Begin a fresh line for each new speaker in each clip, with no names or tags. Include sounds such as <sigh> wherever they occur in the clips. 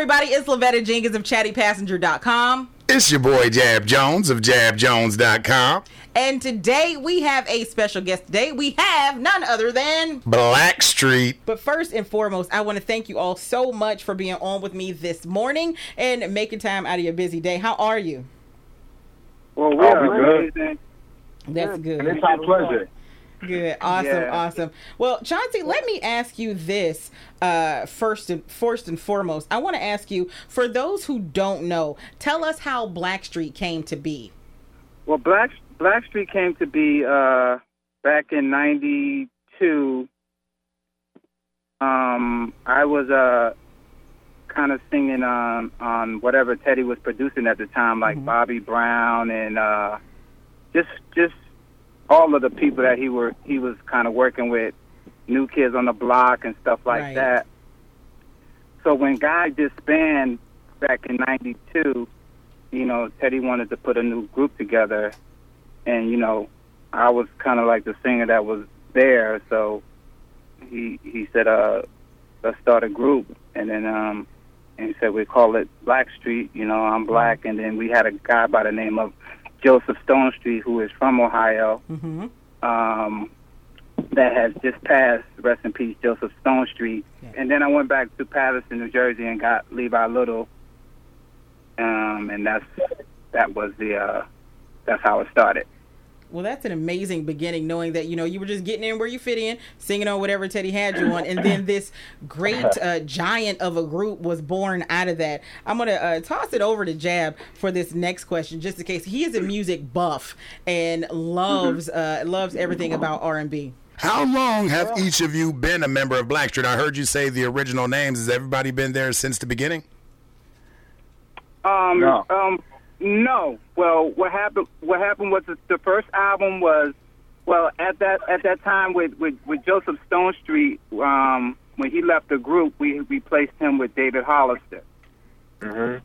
everybody? It's Lavetta Jenkins of ChattyPassenger.com.
It's your boy Jab Jonz of JabJonz.com.
And today we have a special guest. Today we have none other than
Blackstreet.
But first and foremost, I want to thank you all so much for being on with me this morning and making time out of your busy day. How are you?
Well, we oh, are good.
That's good.
And it's our pleasure.
Good, <laughs> awesome,
Yeah.
awesome. Well, Chauncey, let me ask you this uh, first and first and foremost. I want to ask you, for those who don't know, tell us how Blackstreet came to be.
Well, Black Blackstreet came to be uh, back in '92. Um, I was uh, kind of singing on on whatever Teddy was producing at the time, like Bobby Brown and uh, just just all of the people that he were he was kind of working with, New Kids on the Block and stuff like
Right.
that. So when Guy disbanded back in '92, you know, Teddy wanted to put a new group together, and you know, I was kind of like the singer that was there, so he he said, "Uh, let's start a group," and then um, and he said we call it Black Street. You know, I'm black, and then we had a guy by the name of Joseph Stonestreet who is from Ohio.
Mm-hmm.
Um, that has just passed. Rest in peace, Joseph Stonestreet.
Yeah.
And then I went back to Paterson, New Jersey, and got Levi Little. Um, and that's that was the uh, that's how it started.
Well, that's an amazing beginning, knowing that you know you were just getting in where you fit in, singing on whatever Teddy had you on, and then <laughs> this great uh, giant of a group was born out of that. I'm gonna uh, toss it over to Jab for this next question, just in case he is a music buff and loves uh, loves everything about R&B.
How long have each of you been a member of Blackstreet? I heard you say the original names. Has everybody been there since the beginning?
Um,
No.
um, no. Well, what happened? What happened was the, the first album was, well, at that at that time with with, with Joseph Stonestreet, um, when he left the group, we replaced him with David Hollister.
Mm-hmm.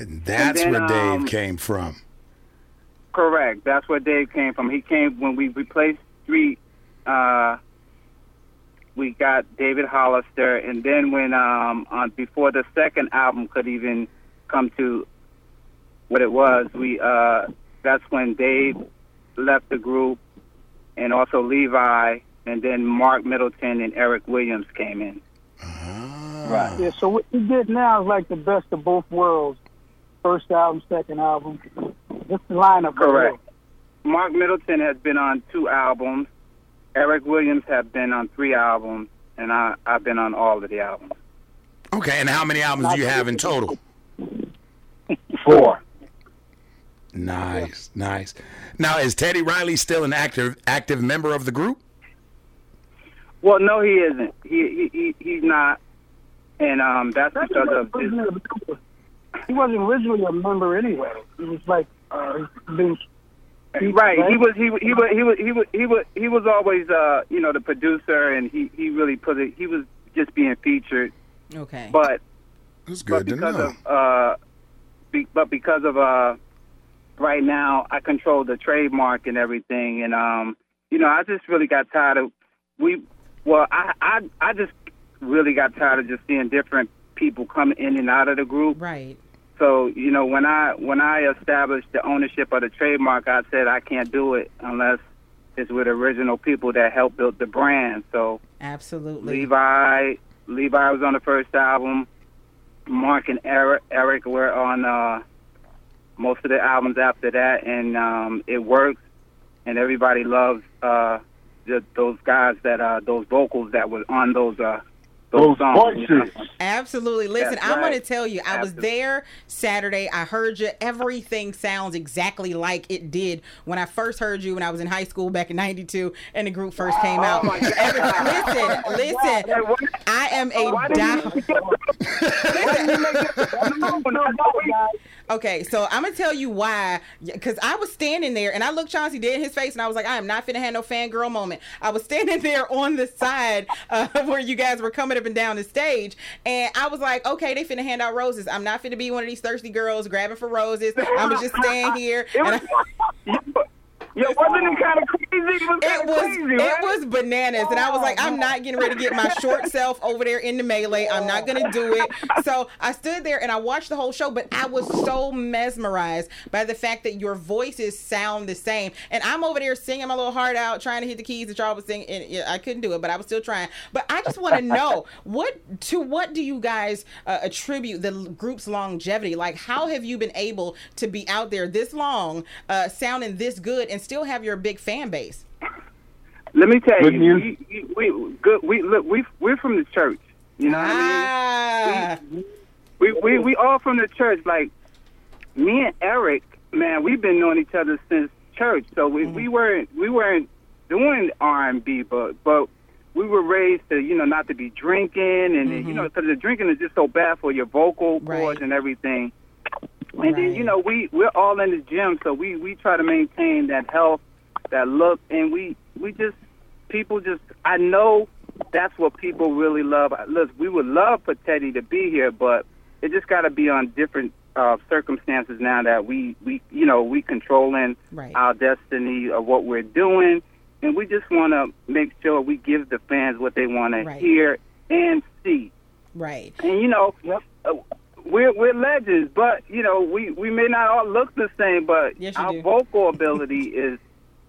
And that's
then,
where Dave
um,
came from.
Correct. That's where Dave came from. He came when we replaced Street. Uh, we got David Hollister, and then when um, on before the second album could even come to what it was, we uh, that's when Dave left the group, and also Levi, and then Mark Middleton and Eric Williams came in.
Ah.
Yeah, so what he did now is like the best of both worlds. First album, second album. Just the lineup.
Correct. Mark Middleton has been on two albums. Eric Williams have been on three albums, and I, I've been on all of the albums.
Okay, and how many albums do you have in total?
Four.
Nice, nice. Now, is Teddy Riley still an active active member of the group?
Well, no, he isn't. He, he, he he's not, and um, that's because of this.
He wasn't originally a member anyway. He was like uh, being
Right. He was he wa- he was he was he was he was he was always uh you know the producer, and he he really put it. He was just being featured,
Okay.
but
That's
but
good to
because
know.
of uh, be, but because of uh, right now I control the trademark and everything, and um, you know I just really got tired of we. Well, I I I just really got tired of just seeing different people come in and out of the group.
right.
So you know when I when I established the ownership of the trademark, I said I can't do it unless it's with original people that helped build the brand. So
Absolutely.
Levi, Levi was on the first album. Mark and Eric, Eric were on uh, most of the albums after that, and um, it works. And everybody loves uh, the, those guys that uh, those vocals that were on those uh, those,
Those
songs. you know?
Absolutely. Listen,
That's
I'm going to tell you, I was there Saturday. I heard you. Everything sounds exactly like it did when I first heard you when I was in high school back in 92 and the group first came out.
my God.
Listen, <laughs> listen.
Hey,
I am a
Why didn't
die. <laughs> Okay, so I'm gonna tell you why. Because I was standing there and I looked Chauncey dead in his face and I was like, I am not finna have no fangirl moment. I was standing <laughs> there on the side uh, where you guys were coming up and down the stage, and I was like, okay, they finna hand out roses. I'm not finna be one of these thirsty girls grabbing for roses. I'm gonna just stand here. And I, <laughs>
yo, wasn't it kind of crazy? was,
it was
crazy,
it
right?
was bananas and i was like i'm not getting ready to get my short self over there in the melee. I'm not gonna do it. So i stood there and i watched the whole show but i was so mesmerized by the fact that your voices sound the same. And i'm over there singing my little heart out trying to hit the keys that y'all was singing and yeah, i couldn't do it but i was still trying. But i just want to know what to what do you guys uh, attribute the group's longevity? Like how have you been able to be out there this long uh, sounding this good and still have your big fan base
Let me tell
Good
you,
news.
we, we, we good. We look, we we're from the church. You know what I mean?
Ah,
We we we all from the church. Like me and Eric, man, we've been knowing each other since church. So we we weren't we weren't doing R and B, but but we were raised to you know not to be drinking and you know because the drinking is just so bad for your vocal cords
Right.
and everything. And then you know we we're all in the gym, so we we try to maintain that health, that look, and we we just people just I know that's what people really love. Look, we would love for Teddy to be here, but it just got to be on different uh, circumstances now that we we you know we controlling
Right.
our destiny of what we're doing, and we just want to make sure we give the fans what they want
Right.
to hear and see.
right.
And you know, uh, we're we're legends, but you know, we we may not all look the same, but
Yes,
our
do.
vocal ability <laughs> is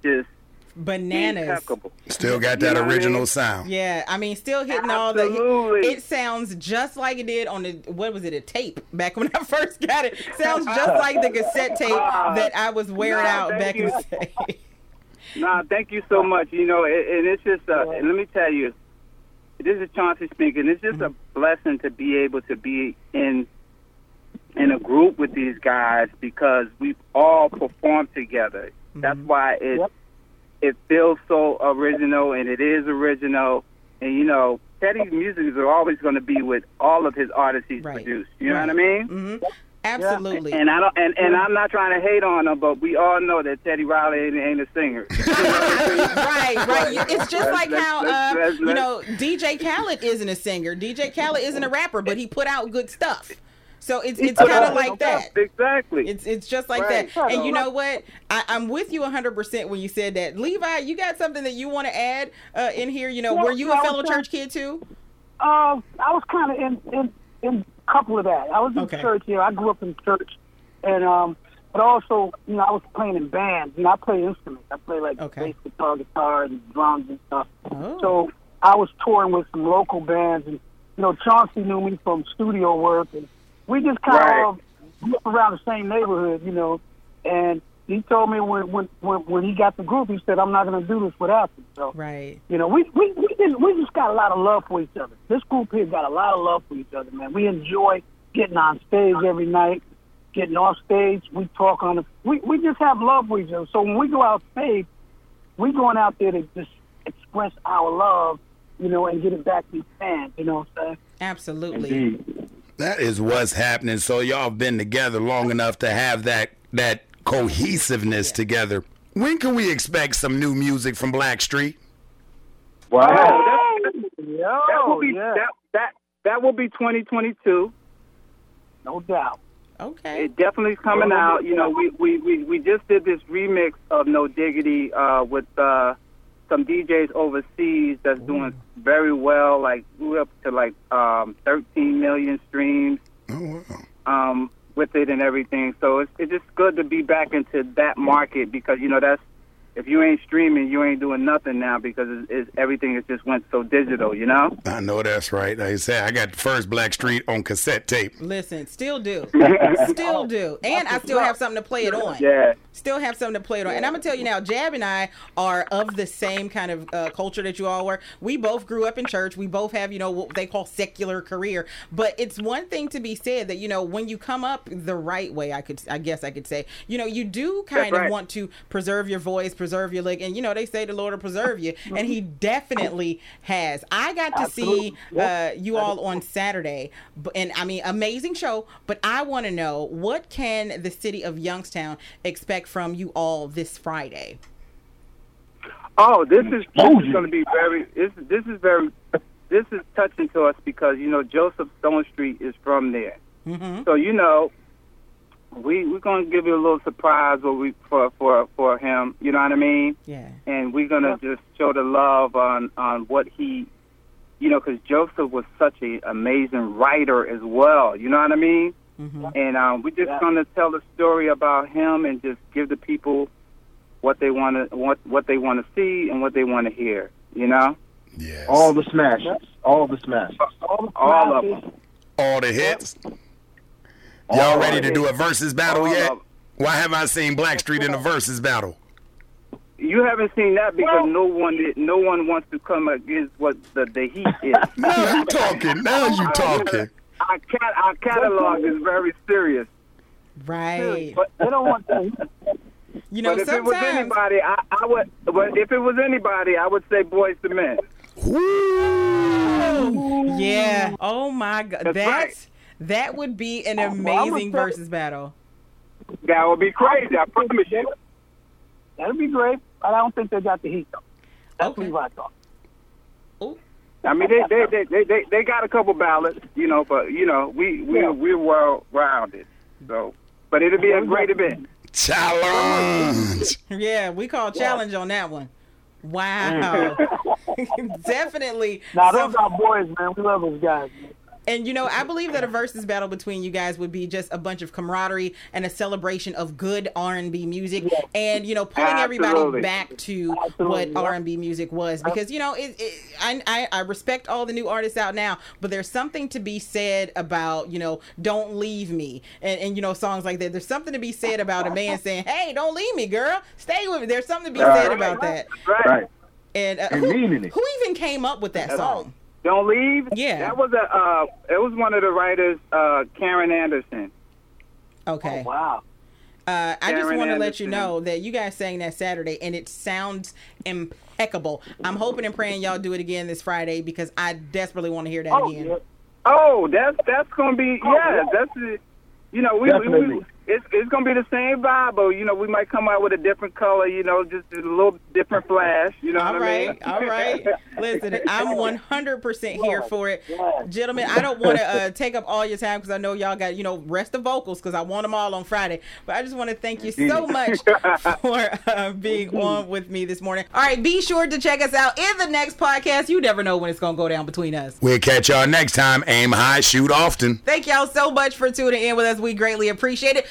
just
Bananas.
impeccable.
Still got
You
that
know what I
original
mean?
sound.
Yeah, I mean, still hitting all the. It sounds just like it did on the what was it a tape back when <laughs> I first got it. Sounds just <laughs> like the cassette tape that I was wearing
Nah,
out
thank
back in the day.
Nah, thank you so much. You know, and, and it's just, uh, and let me tell you, this is Chauncey speaking. It's just a blessing to be able to be in in a group with these guys because we've all performed together. That's why it
Yep.
it feels so original, and it is original. And you know, Teddy's music is always going to be with all of his artists he's
Right.
produced. You know what I mean?
hmm Absolutely.
And I don't, and, and I'm not trying to hate on him, but we all know that Teddy Riley ain't, ain't a singer. <laughs>
right, right. It's just like how uh, you know DJ Khaled isn't a singer. DJ Khaled isn't a rapper, but he put out good stuff. So it's it's kind of like that.
Exactly.
It's it's just like
Right.
that. And you know what? I, I'm with you 100% when you said that. Levi, you got something that you want to add uh, in here? You know,
Yeah,
were you a fellow church kid too?
Uh, I was kind of in, in in couple of that. I was in
Okay.
church. Yeah, I grew up in church, and um, but also, you know, I was playing in bands. You know, I play instruments. I play like
Okay.
bass guitar, guitar, and drums and stuff.
Oh.
So I was touring with some local bands, and you know, Chauncey knew me from studio work, and we just kind
Right.
of grew up around the same neighborhood, you know. And he told me when when when, when he got the group, he said, "I'm not going to do this without you." So
Right.
you know, we we we, just, we just got a lot of love for each other. This group here got a lot of love for each other, man. We enjoy getting on stage every night, getting off stage. We talk on the. We we just have love for each other. So when we go out stage, we going out there to just express our love, you know, and get it back to the fans. You know what I'm saying?
Absolutely.
That is what's happening. So y'all have been together long enough to have that that cohesiveness together. When can we expect some new music from Blackstreet?
wow.
Yo,
that will be
yeah,
that that that will be 2022.
no doubt.
Okay.
It definitely is coming out. You know, we we, we, we just did this remix of No Diggity uh, with uh, some DJs overseas that's doing very well. Like we're up to like um, 13 million streams
Oh, wow.
um, with it and everything. So it's it's just good to be back into that market because you know that's if you ain't streaming, you ain't doing nothing now because it's, it's, everything has just went so digital. You know.
I know that's right. Like I said, I got the first Blackstreet on cassette tape.
Listen, still do. <laughs> Still do. And I still have something to play it on.
Yeah.
Still have something to play it on. And I'm going to tell you now, Jab and I are of the same kind of uh, culture that you all were. We both grew up in church. We both have, you know, what they call secular career. But it's one thing to be said that, you know, when you come up the right way, I could, I guess I could say, you know, you do kind of
right.
want to preserve your voice, preserve your leg. And, you know, they say the Lord will preserve you. And he <laughs> definitely has. I got to see uh, you all on Saturday. And I mean, amazing show. But I want to know what can the city of Youngstown expect from you all this Friday?
Oh, this is this is going to be very. This this is very. This is touching to us because you know Joseph Stonestreet is from there.
Mm-hmm.
So you know, we we're gonna give you a little surprise what we for for for him. You know what I mean?
Yeah.
And we're gonna just show the love on on what he, you know, because Joseph was such an amazing writer as well. You know what I mean?
Mhm.
And um, we're just
Yeah.
gonna tell the story about him and just give the people what they want to what what they want to see and what they want to hear. You know,
Yes.
All the smashes. All the smashes.
All, the
all of them.
All the hits. Y'all
All
ready to do a versus battle
All
yet?
of-
Why have I seen Blackstreet in a versus battle?
You haven't seen that because
Well-
no one no one wants to come against what the the heat is. <laughs>
Now you talking. Now you talking.
our cat our catalog is very serious.
Right.
But
They don't want that.
You know,
but if it was
sometimes.
anybody, I, I would. But if it was anybody, I would say Boyz II Men.
Woo!
Yeah. Oh my God.
That's
That's
right.
That would be an
oh,
amazing
gonna
versus battle.
That would be crazy. I promise you.
That'd be great, but I don't think they got the heat though. That's
Okay.
Levi thought.
Oh,
I mean, they they, they they they they got a couple ballots, you know, but you know, we we
Yeah.
we're well rounded. So, but it'll be a great event.
Challenge. <laughs>
yeah. We call challenge on that one. Wow. Mm. <laughs> <laughs> Definitely.
Now
some-
those are boys, man. We love those guys. Man.
And you know, I believe that a versus battle between you guys would be just a bunch of camaraderie and a celebration of good R and B music,
Yeah.
and you know, pulling everybody back to
Absolutely,
what. R and B music was. Because you know, it, it, I, I I respect all the new artists out now, but there's something to be said about you know, don't leave me, and and you know, songs like that. There's something to be said about a man saying, "Hey, don't leave me, girl, stay with me." There's something to be
Right.
said about that.
Right.
Right.
And, uh,
And
who,
meaning it.
who even came up with that song?
Don't leave.
Yeah.
That was a. Uh, it was one of the writers, uh, Karen Anderson.
Okay.
Oh, wow.
Uh, I just want to let you know that you guys sang that Saturday, and it sounds impeccable. I'm hoping and praying y'all do it again this Friday because I desperately want to hear that
Oh,
again.
yeah.
Oh, that's that's gonna be
Oh,
yeah.
yeah.
That's the- you know we, we,
Definitely.
we it's it's gonna be the same vibe, but you know we might come out with a different color. You know, just a little different flash. You know
All
what I mean?
right, all right. Listen, I'm <laughs> 100% here for it,
Yeah.
gentlemen. I don't want to uh, take up all your time because I know y'all got you know rest the vocals because I want them all on Friday. But I just want to thank you so <laughs> much for uh, being on with me this morning. All right, be sure to check us out in the next podcast. You never know when it's gonna go down between us.
We'll catch y'all next time. Aim high, shoot often.
Thank y'all so much for tuning in with us. We greatly appreciate it.